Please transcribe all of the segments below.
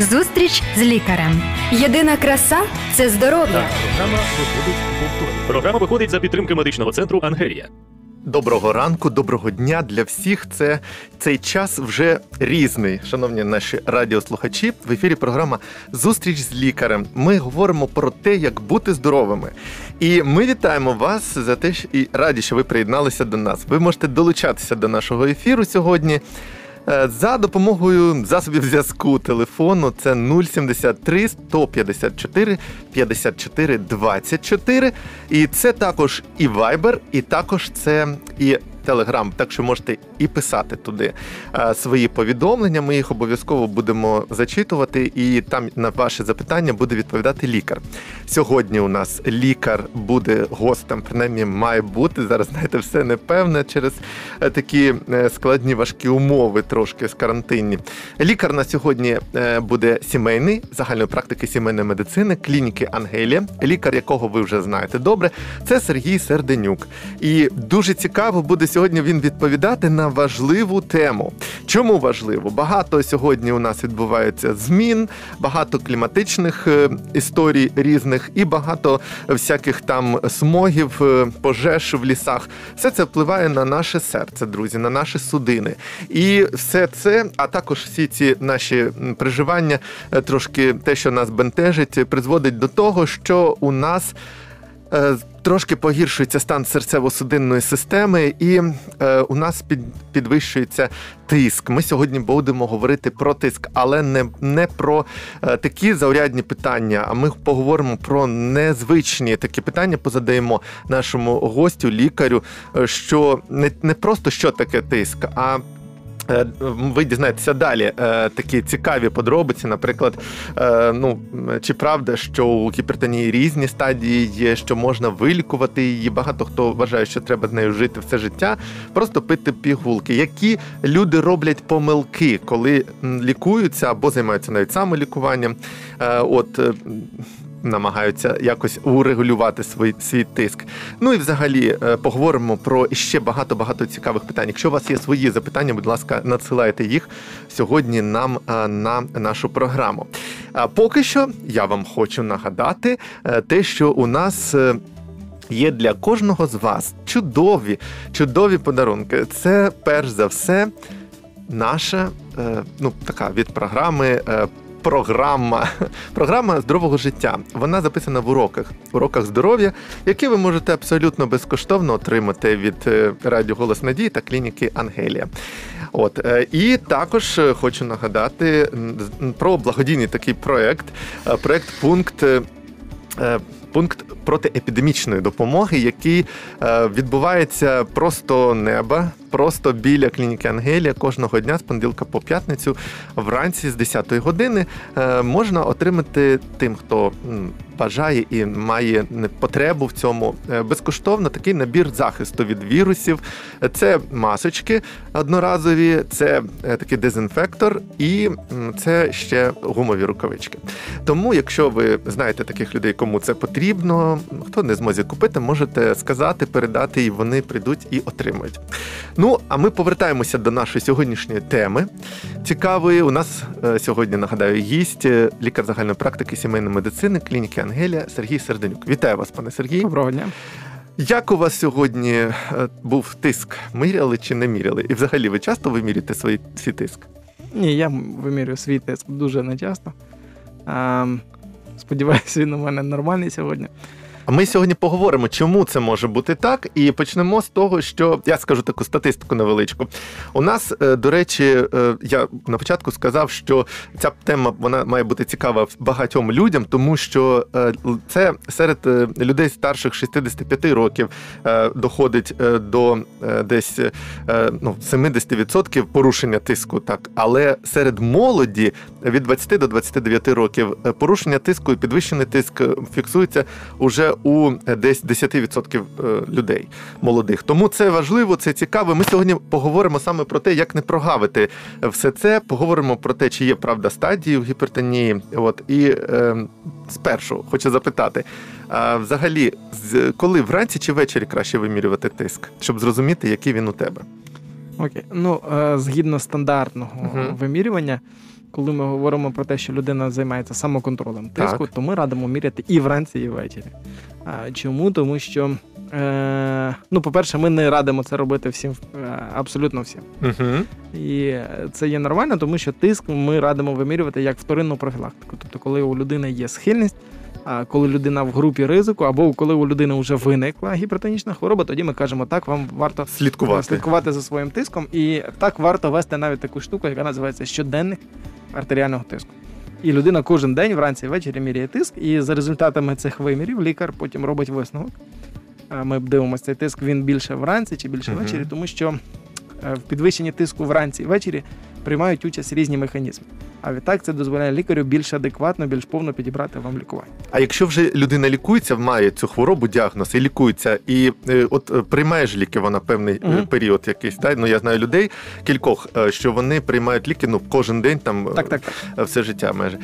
Зустріч з лікарем. Єдина краса це здоров'я. Програма виходить Програма виходить за підтримки медичного центру Ангелія. Доброго ранку, доброго дня для всіх. Це цей час вже різний, шановні наші радіослухачі. В ефірі програма Зустріч з лікарем. Ми говоримо про те, як бути здоровими. І ми вітаємо вас за те, що і раді, що ви приєдналися до нас. Ви можете долучатися до нашого ефіру сьогодні. Е, за допомогою засобів зв'язку телефону це 073 154 54 24. І це також і Viber, і також це і Телеграм, так що можете і писати туди е, свої повідомлення. Ми їх обов'язково будемо зачитувати, і там на ваші запитання буде відповідати лікар. Сьогодні у нас лікар буде гостем, принаймні має бути. Зараз знаєте, все непевне через е, такі е, складні важкі умови, трошки з карантинні. Лікар на сьогодні буде сімейний загальної практики сімейної медицини, клініки Ангелія, лікар, якого ви вже знаєте добре, це Сергій Серденюк. І дуже цікаво буде сьогодні сьогодні він відповідати на важливу тему. Чому важливо? Багато сьогодні у нас відбувається змін, багато кліматичних е, історій різних і багато всяких там смогів, е, пожеж в лісах. Все це впливає на наше серце, друзі, на наші судини. І все це, а також всі ці наші переживання, е, трошки те, що нас бентежить, призводить до того, що у нас. Е, трошки погіршується стан серцево-судинної системи, і е, у нас під, підвищується тиск. Ми сьогодні будемо говорити про тиск, але не не про е, такі заурядні питання. А ми поговоримо про незвичні такі питання. Позадаємо нашому гостю, лікарю, е, що не, не просто що таке тиск, а ви дізнаєтеся далі е, такі цікаві подробиці. Наприклад, е, ну чи правда, що у гіпертонії різні стадії є, що можна вилікувати її. Багато хто вважає, що треба з нею жити все життя, просто пити пігулки. Які люди роблять помилки, коли лікуються або займаються навіть самолікуванням? От намагаються якось урегулювати свій свій тиск. Ну і взагалі е, поговоримо про ще багато-багато цікавих питань. Якщо у вас є свої запитання, будь ласка, надсилайте їх сьогодні нам е, на нашу програму. А поки що я вам хочу нагадати е, те, що у нас. Є для кожного з вас чудові, чудові подарунки. Це перш за все наша ну така від програми програма програма здорового життя. Вона записана в уроках, уроках здоров'я, які ви можете абсолютно безкоштовно отримати від е, Радіо Голос Надії та клініки Ангелія. От е, і також е, хочу нагадати про благодійний такий проект, проект пункт. Пункт протиепідемічної допомоги, який відбувається просто неба просто біля клініки Ангелія кожного дня з понеділка по п'ятницю вранці з 10 години е, можна отримати тим, хто бажає і має потребу в цьому е, безкоштовно такий набір захисту від вірусів. Це масочки одноразові, це е, такий дезінфектор і це ще гумові рукавички. Тому, якщо ви знаєте таких людей, кому це потрібно, хто не зможе купити, можете сказати, передати, і вони прийдуть і отримують. Ну, а ми повертаємося до нашої сьогоднішньої теми. Цікавої у нас е, сьогодні нагадаю гість, е, лікар загальної практики сімейної медицини клініки Ангелія Сергій Серденюк. Вітаю вас, пане Сергій. Доброго дня. Як у вас сьогодні е, був тиск? Міряли чи не міряли? І взагалі ви часто вимірюєте свій, свій тиск? Ні, я вимірюю свій тиск дуже нечасто. Ем, сподіваюся, він у мене нормальний сьогодні. А ми сьогодні поговоримо, чому це може бути так, і почнемо з того, що я скажу таку статистику невеличку. У нас, е, до речі, е, я на початку сказав, що ця тема вона має бути цікава багатьом людям, тому що е, це серед людей старших 65 років доходить до десь ну, 70% порушення тиску, так але серед молоді від 20 до 29 років порушення тиску і підвищений тиск фіксується уже у е, десь 10% е, людей молодих. Тому це важливо, це цікаво. Ми сьогодні поговоримо саме про те, як не прогавити все це. Поговоримо про те, чи є правда стадії в гіпертонії. От і е, спершу хочу запитати: а взагалі, коли вранці чи ввечері краще вимірювати тиск, щоб зрозуміти, який він у тебе? Окей, ну е, згідно стандартного uh-huh. вимірювання. Коли ми говоримо про те, що людина займається самоконтролем тиску, Так. то ми радимо міряти і вранці, і ввечері. А, чому? Тому що, е, ну, по-перше, ми не радимо це робити всім, е, абсолютно всім. Угу. І це є нормально, тому що тиск ми радимо вимірювати як вторинну профілактику. Тобто, коли у людини є схильність, а коли людина в групі ризику, або коли у людини вже виникла гіпертонічна хвороба, тоді ми кажемо, так, вам варто Слідкувати. слідкувати за своїм тиском. І так варто вести навіть таку штуку, яка називається щоденник артеріального тиску. І людина кожен день вранці і ввечері міряє тиск, і за результатами цих вимірів лікар потім робить висновок. Ми дивимося цей тиск, він більше вранці чи більше Мгм. ввечері, тому що е, в підвищенні тиску вранці і ввечері приймають участь різні механізми. А відтак це дозволяє лікарю більш адекватно, більш повно підібрати вам лікування. А якщо вже людина лікується, має цю хворобу, діагноз і лікується, і е, от е, приймає ж ліки вона певний Мгм. період якийсь. Да? Ну я знаю людей кількох, що вони приймають ліки ну кожен день, там Так, так, так. все життя майже.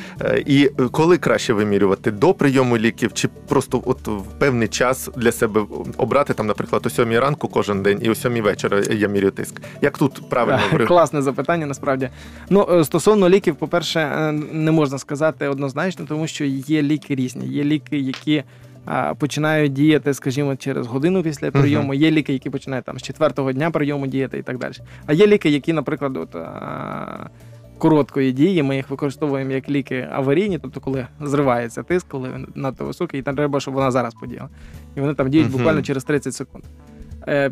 І коли краще вимірювати до прийому ліків, чи просто от в певний час для себе обрати там, наприклад, о сьомій ранку кожен день і о сьомій вечора я міряю тиск. Як тут правильно Класне запитання, насправді. Ну, стосовно ліків, по-перше, е, не можна сказати однозначно, тому що є ліки різні. Є ліки, які а, починають діяти, скажімо, через годину після прийому. Є ліки, які починають там з четвертого дня прийому діяти і так далі. А є ліки, які, наприклад, от. а, Короткої дії, ми їх використовуємо як ліки аварійні, тобто коли зривається тиск, коли він надто високий, і там треба, щоб вона зараз подіяла. І вони там діють Мгм. буквально через 30 секунд е,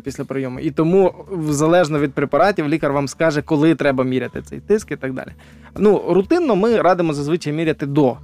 після прийому. І тому, залежно від препаратів, лікар вам скаже, коли треба міряти цей тиск і так далі. Ну, рутинно ми радимо зазвичай міряти до е,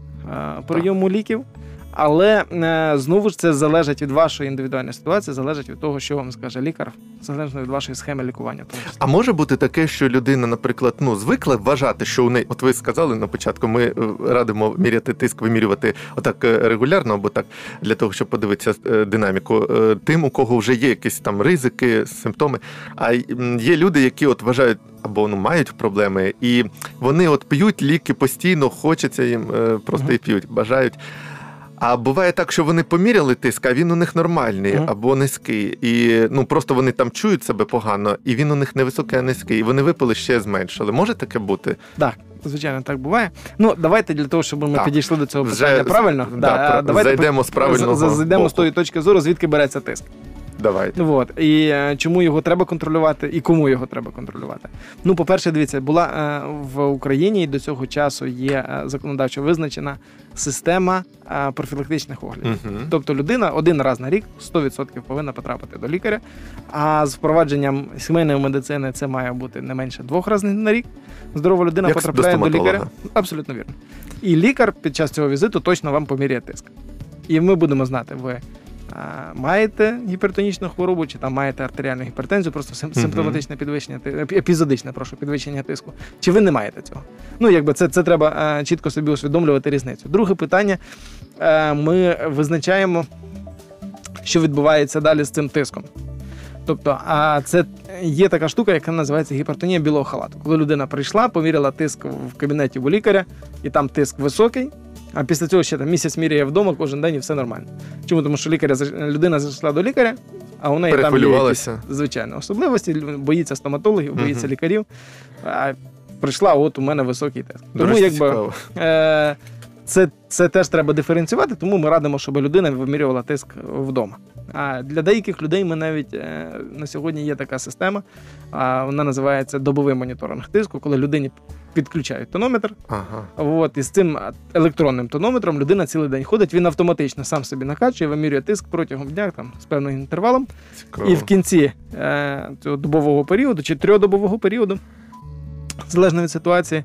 прийому ліків. Але е, знову ж це залежить від вашої індивідуальної ситуації, залежить від того, що вам скаже лікар, залежно від вашої схеми лікування. А може бути таке, що людина, наприклад, ну звикла вважати, що у неї, от ви сказали на початку, ми е, радимо міряти тиск, вимірювати отак е, регулярно, або так для того, щоб подивитися динаміку. Тим, у кого вже є якісь там ризики, симптоми. А є люди, які от вважають. Або ну мають проблеми, і вони от п'ють ліки постійно, хочеться їм просто і п'ють, бажають. А буває так, що вони поміряли тиск, а він у них нормальний mm. або низький. І ну просто вони там чують себе погано, і він у них не високий, а низький. І вони випили ще зменшили. Може таке бути? Так, звичайно, так буває. Ну, давайте для того, щоб ми Так. підійшли до цього Вже правильно. да, про- давайте зайдемо з правильного зайдемо з тої точки зору, звідки береться тиск. Давайте. Ну, от. І е, чому його треба контролювати, і кому його треба контролювати. Ну, по-перше, дивіться, була е, в Україні і до цього часу є е, законодавчо визначена система профілактичних оглядів. Угу. Тобто людина один раз на рік 100% повинна потрапити до лікаря. А з впровадженням сімейної медицини це має бути не менше двох разів на рік. Здорова людина Як потрапляє до до, лікаря. Абсолютно вірно. І лікар під час цього візиту точно вам поміряє тиск. І ми будемо знати, ви маєте гіпертонічну хворобу, чи там маєте артеріальну гіпертензію, просто симптоматичне підвищення, епізодичне, прошу, підвищення тиску. Чи ви не маєте цього? Ну, якби це, це треба чітко собі усвідомлювати різницю. Друге питання: Е, ми визначаємо, що відбувається далі з цим тиском. Тобто, а це є така штука, яка називається гіпертонія білого халату. Коли людина прийшла, поміряла тиск в кабінеті у лікаря, і там тиск високий. А після цього ще там місяць міряє вдома кожен день і все нормально. Чому? Тому що лікаря людина зайшла до лікаря, а у неї там є якісь, звичайно особливості, боїться стоматологів, боїться Мгм. лікарів. А прийшла, от у мене високий тест. Тому речі, якби цікаво. Е, це, це теж треба диференціювати, тому ми радимо, щоб людина вимірювала тиск вдома. А для деяких людей ми навіть е, на сьогодні є така система, вона називається добовий моніторинг тиску, коли людині підключають тонометр. Ага. От, і з цим електронним тонометром людина цілий день ходить, він автоматично сам собі накачує, вимірює тиск протягом дня там, з певним інтервалом. Цікаво. І в кінці е, цього добового періоду чи трьохдобового періоду, залежно від ситуації,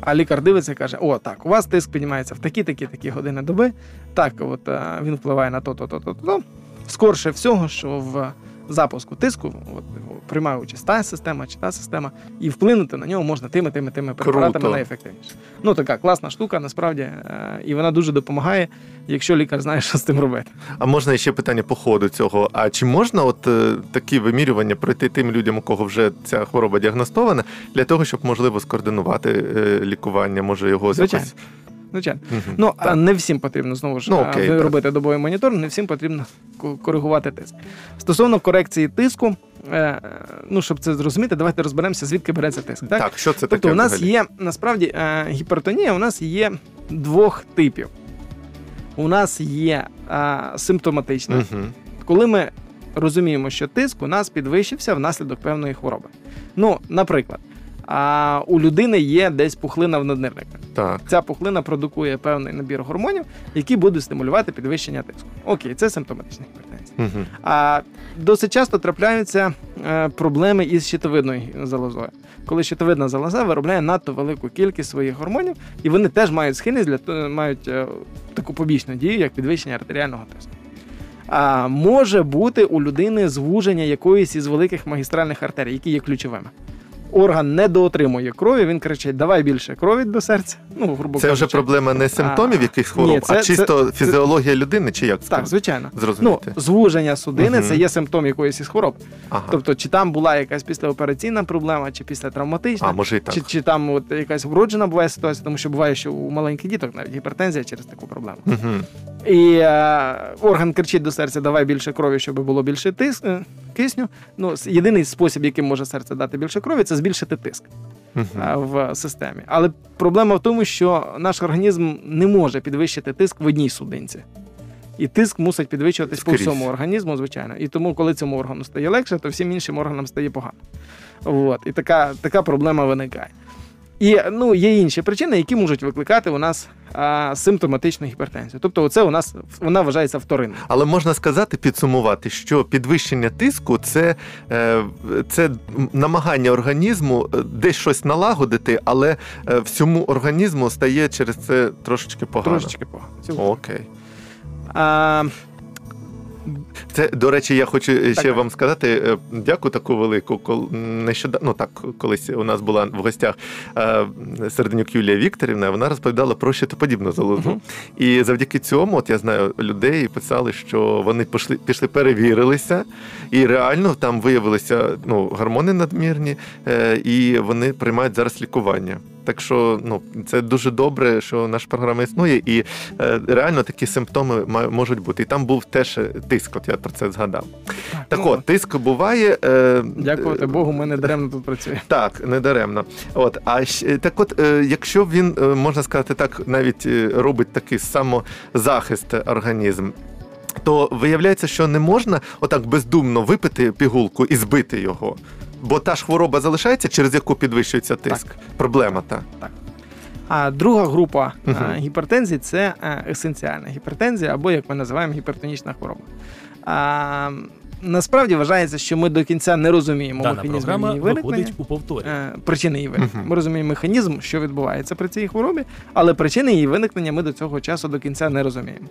а лікар дивиться і каже: О, так, у вас тиск піднімається в такі, такі, такі години доби. Так, от е, він впливає на то, то, то, то, то, то. Скорше всього, що в запуску тиску от, приймає участь та система чи та система, і вплинути на нього можна тими, тими, тими препаратами Круто. найефективніше. Ну така класна штука, насправді, е, і вона дуже допомагає, якщо лікар знає, що з тим робити. А можна ще питання по ходу цього. А чи можна от е, такі вимірювання пройти тим людям, у кого вже ця хвороба діагностована, для того, щоб можливо скоординувати е, лікування, може його Звичайно. якось? Звичайно. Мгм. Ну, а не всім потрібно знову ж ви так. робити добовий монітор, не всім потрібно коригувати тиск. Стосовно корекції тиску, е, ну, щоб це зрозуміти, давайте розберемося, звідки береться тиск. Так, Так, що це таке? тобто, у нас взагалі? є насправді е, гіпертонія, у нас є двох типів. У нас є е, симптоматична, Мгм. коли ми розуміємо, що тиск у нас підвищився внаслідок певної хвороби. Ну, наприклад, а, у людини є десь пухлина в наднирниках. Так. Ця пухлина продукує певний набір гормонів, які будуть стимулювати підвищення тиску. Окей, це симптоматична гіпертензія. Мгм. А досить часто трапляються е, проблеми із щитовидною залозою. Коли щитовидна залоза виробляє надто велику кількість своїх гормонів, і вони теж мають схильність для мають е, таку побічну дію, як підвищення артеріального тиску. А може бути у людини звуження якоїсь із великих магістральних артерій, які є ключовими. Орган недоотримує крові, він кричить: давай більше крові до серця. Ну, грубо Це вже проблема не симптомів якихось хвороб, ні, це- а чисто це- фізіологія людини, чи як Так, звичайно. зрозуміти? Ну, звуження судини Мгм. це є симптом якоїсь із хвороб. ага. Тобто, чи там була якась післяопераційна проблема, чи післятравматична, а може і так. чи, чи там от якась вроджена буває ситуація, тому що буває, що у маленьких діток навіть гіпертензія через таку проблему. Мгм. І е, орган кричить до серця: давай більше крові, щоб було більше тиск, е, кисню. Ну, єдиний спосіб, яким може серце дати більше крові, це збільшити тиск е, в системі. Але проблема в тому, що наш організм не може підвищити тиск в одній судинці. І тиск мусить підвищуватись по всьому організму, звичайно. І тому, коли цьому органу стає легше, то всім іншим органам стає погано. От. І така, така проблема виникає. І ну, є інші причини, які можуть викликати у нас а, симптоматичну гіпертензію. Тобто, оце у нас вона вважається вторинною. Але можна сказати, підсумувати, що підвищення тиску це, е, це намагання організму е, десь щось налагодити, але е, всьому організму стає через це трошечки погано. Трошечки погано. Окей. А, Це, до речі, я хочу е, ще Так. вам сказати е, дяку таку велику. Кол- Нещодавно, ну так, колись у нас була в гостях е, Серденюк Юлія Вікторівна, вона розповідала про щитоподібну залозу. Мгм. І завдяки цьому, от я знаю, людей писали, що вони пішли, пішли перевірилися, і реально там виявилися ну, гормони надмірні, і вони приймають зараз лікування. Так що ну, це дуже добре, що наша програма існує, і е, реально такі симптоми можуть бути. І там був теж тиск, от я про це згадав. Так ну, от, тиск буває. Е, Дякувати е, Богу, ми не даремно тут працюємо. так, не даремно. От, а так от, е, якщо він, е, можна сказати так, навіть е, робить такий самозахист організм. То виявляється, що не можна отак бездумно випити пігулку і збити його. Бо та ж хвороба залишається, через яку підвищується тиск. Проблема та. А друга група Мгм. а, гіпертензії це е, есенціальна гіпертензія, або як ми називаємо гіпертонічна хвороба. А, насправді вважається, що ми до кінця не розуміємо Дана механізм її виникнення. у повторі. е, Причини її виникнення. Ми розуміємо механізм, що відбувається при цій хворобі, але причини її виникнення ми до цього часу до кінця не розуміємо.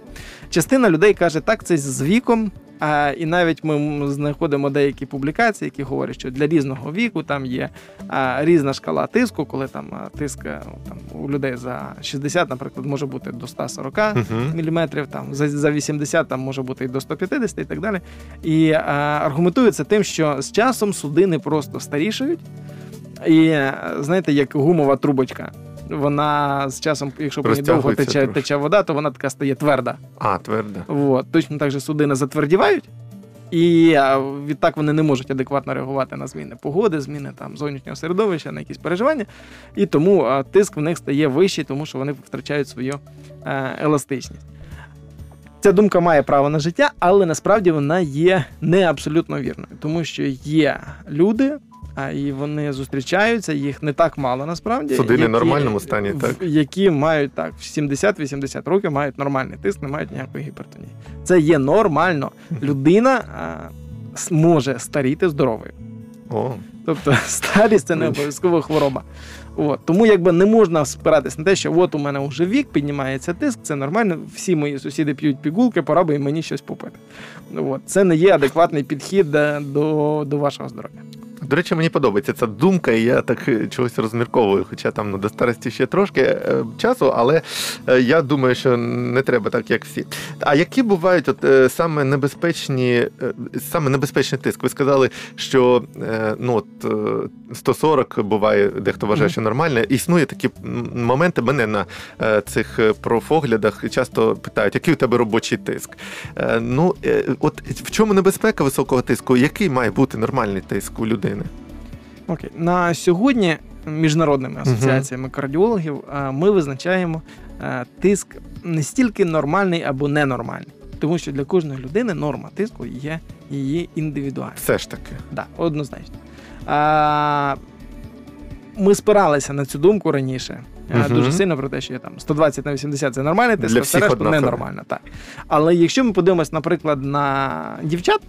Частина людей каже, так, це з віком. А, і навіть ми знаходимо деякі публікації, які говорять, що для різного віку там є а, різна шкала тиску, коли там тиск там, у людей за 60, наприклад, може бути до 140 Мгм. міліметрів, там за, за 80 там може бути і до 150 і так далі. І а, аргументується тим, що з часом судини просто старішають. І знаєте, як гумова трубочка. Вона з часом, якщо по ній довго тече, тече вода, то вона така стає тверда. А, тверда. От. Точно так же судини затвердівають, і відтак вони не можуть адекватно реагувати на зміни погоди, зміни там зовнішнього середовища, на якісь переживання. І тому тиск в них стає вищий, тому що вони втрачають свою е, еластичність. Ця думка має право на життя, але насправді вона є не абсолютно вірною, тому що є люди, а і вони зустрічаються, їх не так мало насправді. Судини в нормальному стані, так? Які мають так в 70-80 років мають нормальний тиск, не мають ніякої гіпертонії. Це є нормально. Людина а, може старіти здоровою. О, Тобто старість це не обов'язково хвороба. От. Тому якби не можна спиратись на те, що от у мене вже вік, піднімається тиск, це нормально, всі мої сусіди п'ють пігулки, пора би і мені щось попити. От. Це не є адекватний підхід е, до, до вашого здоров'я. До речі, мені подобається ця думка, і я так е, чогось розмірковую, хоча там ну, до старості ще трошки е, часу, але е, я думаю, що не треба так, як всі. А які бувають от, саме небезпечні, саме небезпечний тиск? Ви сказали, що ну, от, е, 140 буває, дехто вважає, що нормально. Існує такі моменти. Мене на цих профоглядах часто питають, який у тебе робочий тиск. Ну, от в чому небезпека високого тиску? Який має бути нормальний тиск у людини? Окей. На сьогодні міжнародними асоціаціями кардіологів е, ми визначаємо е, тиск не стільки нормальний або ненормальний, тому що для кожної людини норма тиску є її індивідуальна. Все ж таки. Да, однозначно. А, ми спиралися на цю думку раніше. Мгм. Дуже сильно про те, що є там 120 на 80 це нормальний тиск, Для а все решту ненормально. Так. Але якщо ми подивимось, наприклад, на дівчат,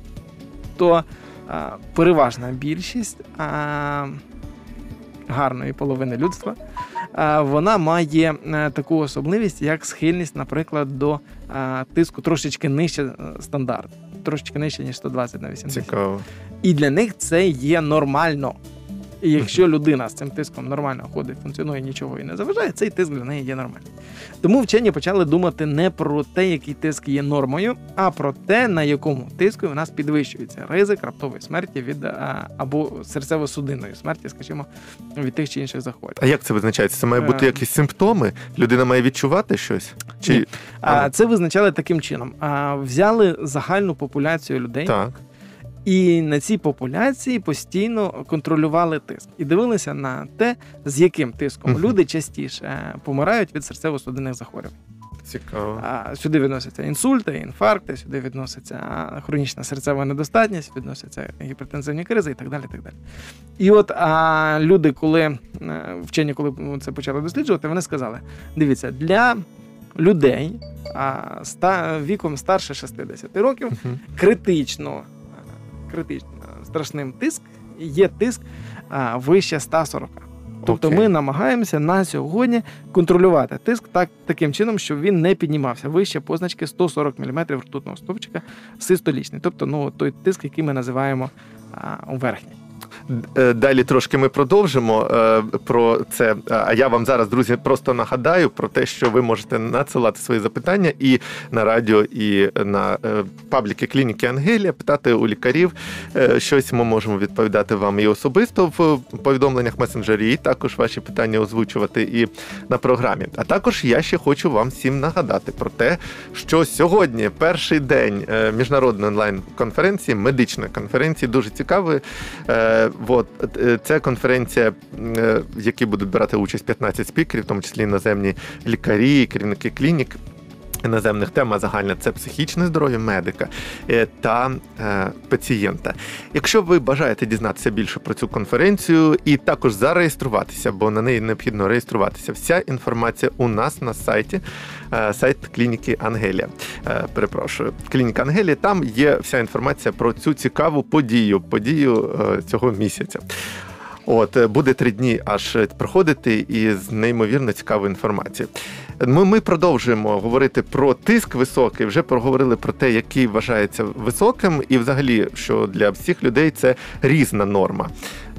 то переважна більшість гарної половини людства вона має е, таку особливість, як схильність, наприклад, до тиску трошечки нижче стандарт, трошечки нижче, ніж 120 на 80. Цікаво. І для них це є нормально. І якщо людина з цим тиском нормально ходить, функціонує, нічого і не заважає, цей тиск для неї є нормальним. Тому вчені почали думати не про те, який тиск є нормою, а про те, на якому тиску у нас підвищується ризик раптової смерті від або серцево-судинної смерті, скажімо, від тих чи інших захворювань. А як це визначається? Це має бути Е. якісь симптоми? Людина має відчувати щось? Чи Ні. А, це визначали таким чином: а, взяли загальну популяцію людей. так? І на цій популяції постійно контролювали тиск і дивилися на те, з яким тиском Мгм. люди частіше е, помирають від серцево-судинних захворювань. Цікаво. А сюди відносяться інсульти, інфаркти, сюди відноситься хронічна серцева недостатність, відносяться гіпертензивні кризи і так далі. І, так далі. і от а, люди, коли е, вчені, коли це почали досліджувати, вони сказали: дивіться, для людей а, ста, віком старше 60 років Мгм. критично, критично страшним тиск є тиск а, вище 140. Тобто okay. ми намагаємося на сьогодні контролювати тиск так, таким чином, щоб він не піднімався вище позначки 140 мм ртутного стовпчика систолічний. Тобто ну, той тиск, який ми називаємо а, верхній. Е, Далі трошки ми продовжимо е, про це. А я вам зараз, друзі, просто нагадаю про те, що ви можете надсилати свої запитання і на радіо, і на е, пабліки клініки Ангелія, питати у лікарів щось. Ми можемо відповідати вам і особисто в повідомленнях месенджері, і також ваші питання озвучувати і на програмі. А також я ще хочу вам всім нагадати про те, що сьогодні перший день міжнародної онлайн-конференції, медичної конференції, дуже цікавий. От це конференція, е, в якій будуть брати участь 15 спікерів, в тому числі іноземні лікарі, керівники клінік. Іноземних тема загальна це психічне здоров'я медика е, та е, пацієнта. Якщо ви бажаєте дізнатися більше про цю конференцію і також зареєструватися, бо на неї необхідно реєструватися, вся інформація у нас на сайті, сайт клініки Ангелія. Е, перепрошую, клініка Ангелія. Там є вся інформація про цю цікаву подію, подію е, цього місяця. От е, буде три дні аж е, проходити із неймовірно цікавою інформацією. Ми, ми продовжуємо говорити про тиск високий. Вже проговорили про те, який вважається високим, і взагалі, що для всіх людей це різна норма.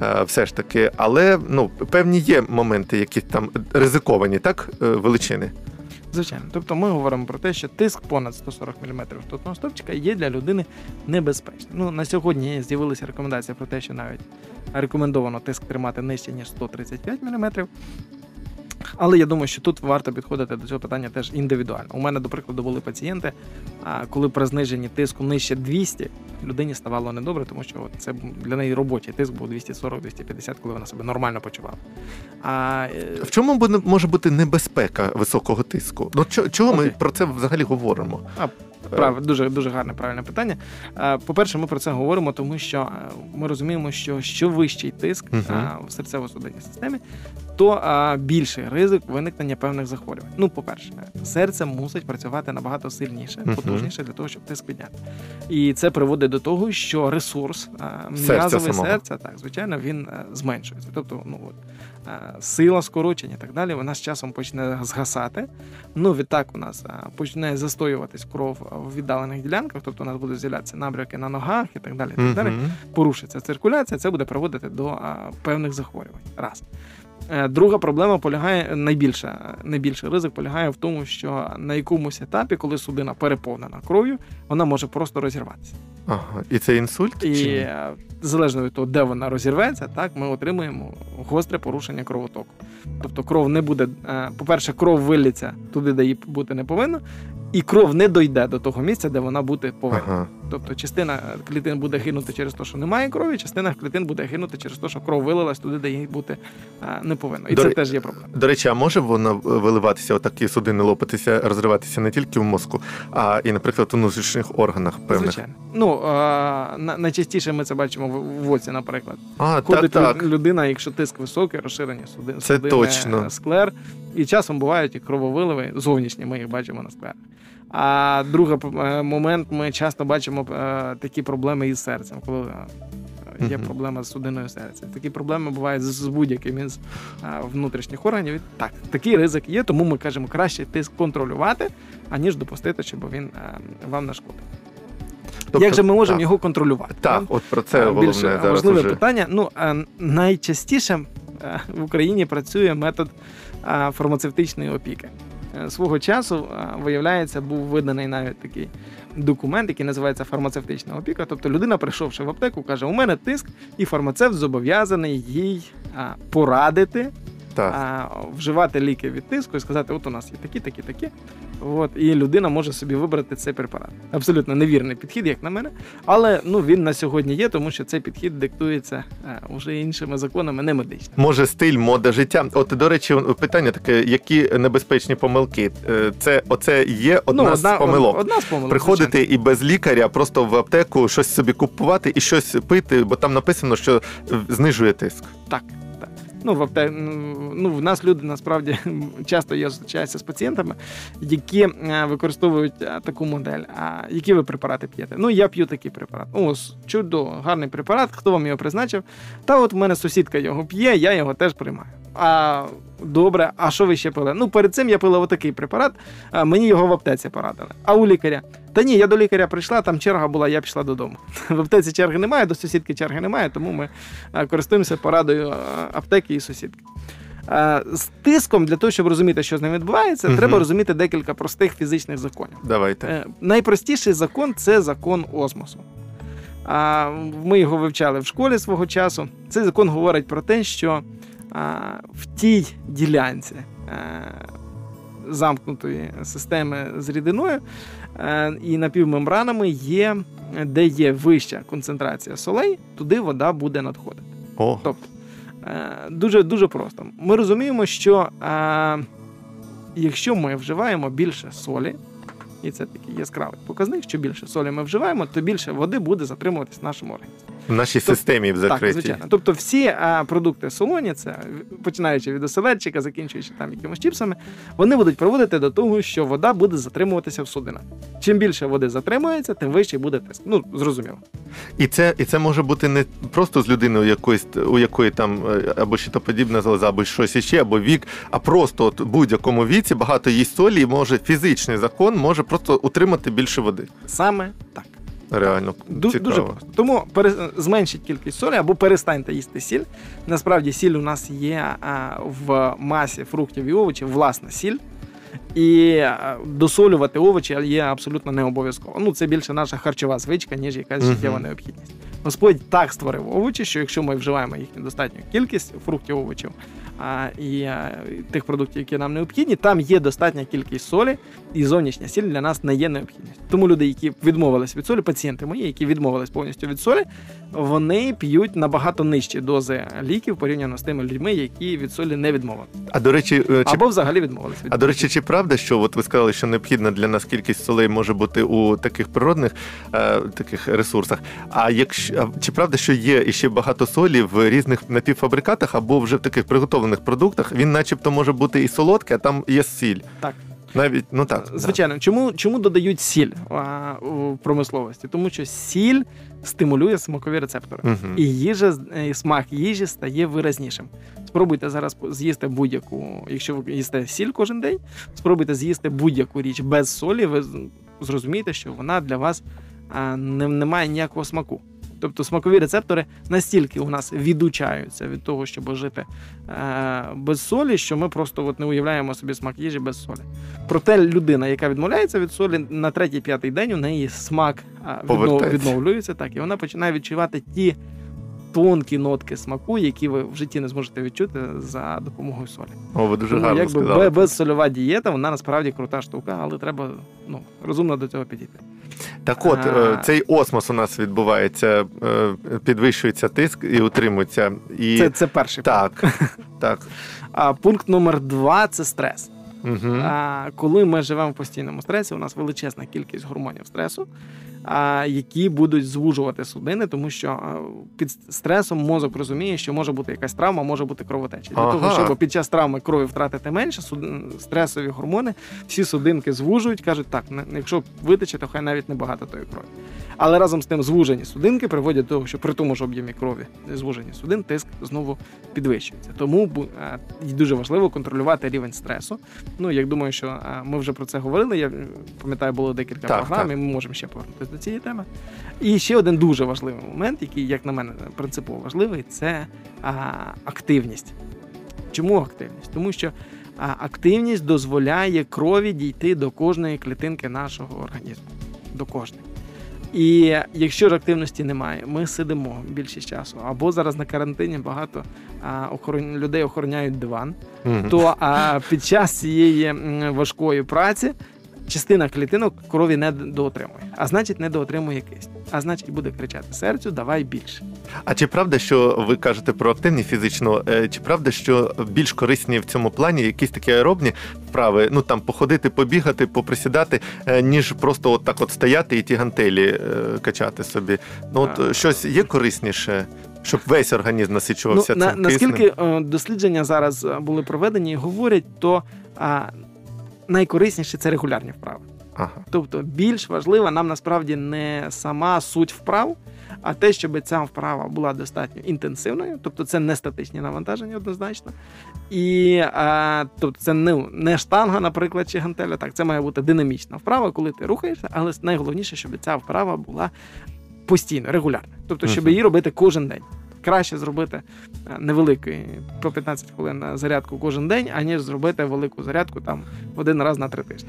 Е, Все ж таки, але ну певні є моменти, які там ризиковані, так е, величини. Звичайно. Тобто ми говоримо про те, що тиск понад 140 мм ртутного стовпчика є для людини небезпечним. Ну, на сьогодні з'явилися рекомендації про те, що навіть рекомендовано тиск тримати нижче, ніж 135 мм. Але я думаю, що тут варто підходити до цього питання теж індивідуально. У мене, до прикладу, були пацієнти, а коли при зниженні тиску нижче 200, людині ставало недобре, тому що це для неї робочий тиск був 240-250, коли вона себе нормально почувала. А, е, В чому може бути небезпека високого тиску? Ну чо- чого ми Окей. про це взагалі говоримо? Прав, дуже дуже гарне правильне питання. Е, По-перше, ми про це говоримо, тому що е, ми розуміємо, що що вищий тиск е, в серцево-судинній системі, то е, більший ризик виникнення певних захворювань. Ну, по-перше, серце мусить працювати набагато сильніше, потужніше для того, щоб тиск підняти. І це приводить до того, що ресурс е, Серця серця, так звичайно, він е, зменшується. Тобто, ну от е, сила скорочення і так далі, вона з часом почне згасати. Ну, відтак у нас е, почне застоюватись кров в віддалених ділянках, тобто у нас будуть з'являтися набряки на ногах і так далі. І так далі. Порушиться циркуляція, це буде приводити до певних захворювань. Раз. Е, Друга проблема полягає найбільша, найбільший ризик полягає в тому, що на якомусь етапі, коли судина переповнена кров'ю, вона може просто розірватися. Ага. І це інсульт? І чи залежно від того, де вона розірветься, так ми отримуємо гостре порушення кровотоку. Тобто кров не буде, е, по-перше, кров виліться туди, де її бути не повинна, і кров не дойде до того місця, де вона бути повинна. Ага. Тобто частина клітин буде гинути через те, що немає крові, частина клітин буде гинути через те, що кров вилилась туди, де їй бути не повинно. І До це ре- теж є проблема. До речі, а може вона виливатися, отакі судини лопатися, розриватися не тільки в мозку, а і, наприклад, у внутрішніх органах певних. Звичайно. Ну на- найчастіше ми це бачимо в, в оці, наприклад. А, Ходить так. людина, якщо тиск високий, розширені суди, Це судини, точно. склер. І часом бувають і крововиливи зовнішні, ми їх бачимо на склерах. А другий е, момент ми часто бачимо е, такі проблеми із серцем, коли е, є проблема з судиною серця. Такі проблеми бувають з, будь-яким із внутрішніх органів. І Так, такий ризик є, тому ми кажемо, краще тиск контролювати, аніж допустити, щоб він вам нашкодив. Тобто- Як же ми можемо так. його контролювати? Так, от про це головне зараз важливе уже. питання. Ну найчастіше в Україні працює метод фармацевтичної опіки. Е, Свого часу е, виявляється, був виданий навіть такий документ, який називається фармацевтична опіка. Тобто людина, прийшовши в аптеку, каже: у мене тиск, і фармацевт зобов'язаний їй е, порадити Так. а, вживати ліки від тиску і сказати, от у нас є такі, такі, такі. От, і людина може собі вибрати цей препарат. Абсолютно невірний підхід, як на мене. Але ну, він на сьогодні є, тому що цей підхід диктується е, вже іншими законами, не медичними. Може, стиль, мода життя. От, до речі, питання таке: які небезпечні помилки? Е, Це оце є одна, з помилок. Ну, Одна з помилок. Приходити звичайно. і без лікаря просто в аптеку щось собі купувати і щось пити, бо там написано, що е, знижує тиск. Так. Ну, в апте... ну, в нас люди насправді часто я зустрічаюся з пацієнтами, які е, використовують е, таку модель. А які ви препарати п'єте? Ну, я п'ю такий препарат. Ну, ось чудо, гарний препарат. Хто вам його призначив? Та от в мене сусідка його п'є, я його теж приймаю. А добре, а що ви ще пили? Ну, перед цим я пила отакий препарат, а мені його в аптеці порадили. А у лікаря? Та ні, я до лікаря прийшла, там черга була, я пішла додому. В аптеці черги немає, до сусідки черги немає, тому ми користуємося порадою аптеки і сусідки. З тиском для того, щоб розуміти, що з ним відбувається, Мгм. треба розуміти декілька простих фізичних законів. Давайте. Е, Найпростіший закон це закон осмосу. Ми його вивчали в школі свого часу. Цей закон говорить про те, що в тій ділянці е, замкнутої системи з рідиною е, і напівмембранами є, де є вища концентрація солей, туди вода буде надходити. О, Тобто, е, дуже, дуже просто. Ми розуміємо, що якщо ми вживаємо більше солі, і це такий яскравий показник, що більше солі ми вживаємо, то більше води буде затримуватись в нашому організмі. В нашій Тоб- системі в Так, звичайно. Тобто всі а, продукти солоні, це починаючи від оселедчика, закінчуючи там якимось чіпсами, вони будуть приводити до того, що вода буде затримуватися в судинах. Чим більше води затримується, тим вищий буде тиск. Ну, зрозуміло. І це, і це може бути не просто з людиною, якоїсь, у якої там е, або щитоподібна залоза, або щось іще, або вік, а просто от в будь-якому віці багато їсть солі, і може фізичний закон може просто утримати більше води. Саме так. Реально Ду- цікаво. Дуже просто. Тому пере... зменшіть кількість солі або перестаньте їсти сіль. Насправді сіль у нас є а, в масі фруктів і овочів, власна сіль. І досолювати овочі є абсолютно не обов'язково. Ну, це більше наша харчова звичка, ніж якась життєва необхідність. Господь так створив овочі, що якщо ми вживаємо їхню достатню кількість фруктів, овочів а, і а, тих продуктів, які нам необхідні, там є достатня кількість солі, і зовнішня сіль для нас не є необхідністю. Тому люди, які відмовились від солі, пацієнти мої, які відмовились повністю від солі, вони п'ють набагато нижчі дози ліків порівняно з тими людьми, які від солі не відмовились. А до речі, е, чи Або взагалі відмовились від А до речі, чи правда, що от ви сказали, що необхідна для нас кількість солей може бути у таких природних е, таких ресурсах? А якщо а чи правда, що є іще багато солі в різних напівфабрикатах або вже в таких приготовлених продуктах? Він, начебто, може бути і солодкий, а там є сіль. Так. Навіть ну так. да. Звичайно, чому, чому додають сіль а, у промисловості? Тому що сіль стимулює смакові рецептори. Мгм. І їжа, і смак їжі стає виразнішим. Спробуйте зараз з'їсти будь-яку, якщо ви їсте сіль кожен день, спробуйте з'їсти будь-яку річ без солі, ви зрозумієте, що вона для вас а, не, не має ніякого смаку. Тобто смакові рецептори настільки у нас відучаються від того, щоб жити е, без солі, що ми просто от не уявляємо собі смак їжі без солі. Проте людина, яка відмовляється від солі, на третій-п'ятий день у неї смак а, віднов, відновлюється, так, і вона починає відчувати ті тонкі нотки смаку, які ви в житті не зможете відчути за допомогою солі. О, ви дуже Тому гарно якби сказали. бе- безсольова дієта, вона насправді крута штука, але треба ну, розумно до цього підійти. Так от, е, А. цей осмос у нас відбувається, е, підвищується тиск і утримується. І Це, це перший пункт. так, так. А пункт номер два це стрес. Угу. А, коли ми живемо в постійному стресі, у нас величезна кількість гормонів стресу, які будуть звужувати судини, тому що під стресом мозок розуміє, що може бути якась травма, може бути кровотеча. Для Ага. того, щоб під час травми крові втратити менше, стресові гормони, всі судинки звужують, кажуть, так, якщо витече, то хай навіть небагато тої крові. Але разом з тим звужені судинки приводять до того, що при тому ж об'ємі крові звужені судин, тиск знову підвищується. Тому е, дуже важливо контролювати рівень стресу. Ну, як думаю, що е, ми вже про це говорили. Я пам'ятаю, було декілька Так, програм, так. і ми можемо ще повернутися до цієї теми. І ще один дуже важливий момент, який, як на мене, принципово важливий, це а, активність. Чому активність? Тому що а, активність дозволяє крові дійти до кожної клітинки нашого організму. До кожної. І якщо ж активності немає, ми сидимо більшість часу. Або зараз на карантині багато а, охорон... людей охороняють диван, то а, під час цієї важкої праці частина клітинок крові не доотримує, а значить, не доотримує кисню. А значить, буде кричати серцю, давай більше. А чи правда, що ви кажете про активні фізично? е, Чи правда, що більш корисні в цьому плані якісь такі аеробні вправи, ну там походити, побігати, поприсідати, е, ніж просто от так от стояти і ті гантелі е, качати собі? Ну от А. щось є корисніше, щоб весь організм насичувався ну, на, цим наскільки киснем? е, дослідження зараз були проведені і говорять, то а, найкорисніше це регулярні вправи. Ага. Тобто більш важлива нам насправді не сама суть вправ, а те, щоб ця вправа була достатньо інтенсивною, тобто це не статичні навантаження однозначно. І а, тобто це не, не штанга, наприклад, чи гантеля. Так, це має бути динамічна вправа, коли ти рухаєшся, але найголовніше, щоб ця вправа була постійно, регулярно. Тобто, щоб її робити кожен день. Краще зробити е, невеликий по 15 хвилин зарядку кожен день, аніж зробити велику зарядку там один раз на три тижні.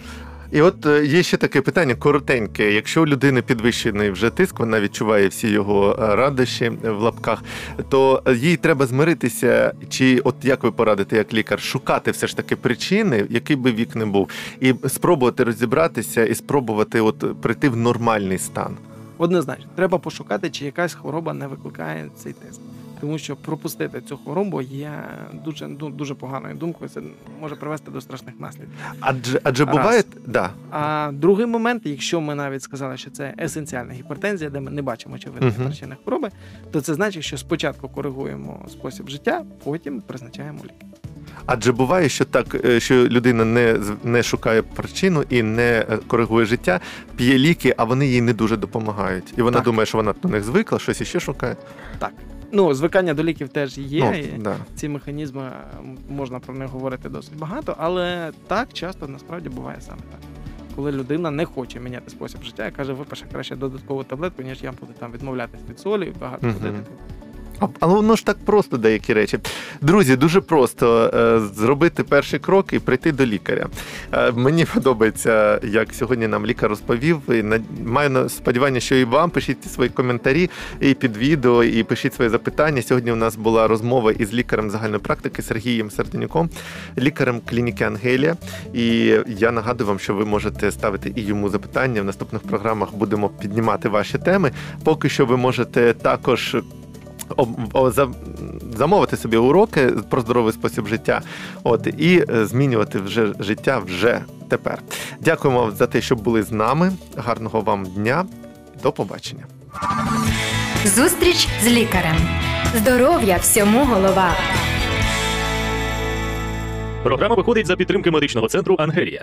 І от е, є ще таке питання коротеньке. Якщо у людини підвищений вже тиск, вона відчуває всі його е, радощі е, в лапках, то е, їй треба змиритися, чи от як ви порадите, як лікар, шукати все ж таки причини, який би вік не був, і спробувати розібратися і спробувати от прийти в нормальний стан. Однозначно, треба пошукати, чи якась хвороба не викликає цей тиск. Тому що пропустити цю хворобу є дуже ну, дуже поганою думкою. Це може привести до страшних наслідків. Адже адже Раз. буває, да. А другий момент, якщо ми навіть сказали, що це есенціальна гіпертензія, де ми не бачимо очевидних Мгм. причини хвороби, то це значить, що спочатку коригуємо спосіб життя, потім призначаємо ліки. Адже буває, що так, е, що людина не, не шукає причину і не е, коригує життя, п'є ліки, а вони їй не дуже допомагають. І вона Так. думає, що вона до них звикла, щось іще шукає. Так. Ну, звикання до ліків теж є. ну, да. Ці механізми можна про них говорити досить багато, але так часто насправді буває саме так. Коли людина не хоче міняти спосіб життя і каже, випише краще додаткову таблетку, ніж я буду там відмовлятись від солі і багато ходити. Але воно ж так просто деякі речі. Друзі, дуже просто е, зробити перший крок і прийти до лікаря. Е, мені подобається, як сьогодні нам лікар розповів. І маю сподівання, що і вам пишіть свої коментарі і під відео, і пишіть свої запитання. Сьогодні у нас була розмова із лікарем загальної практики Сергієм Серденюком, лікарем клініки Ангелія. І я нагадую вам, що ви можете ставити і йому запитання. В наступних програмах будемо піднімати ваші теми. Поки що ви можете також замовити собі уроки про здоровий спосіб життя, от і е, змінювати вже життя вже тепер. Дякуємо вам за те, що були з нами. Гарного вам дня. До побачення. Зустріч з лікарем. Здоров'я всьому голова. Програма виходить за підтримки медичного центру Ангелія.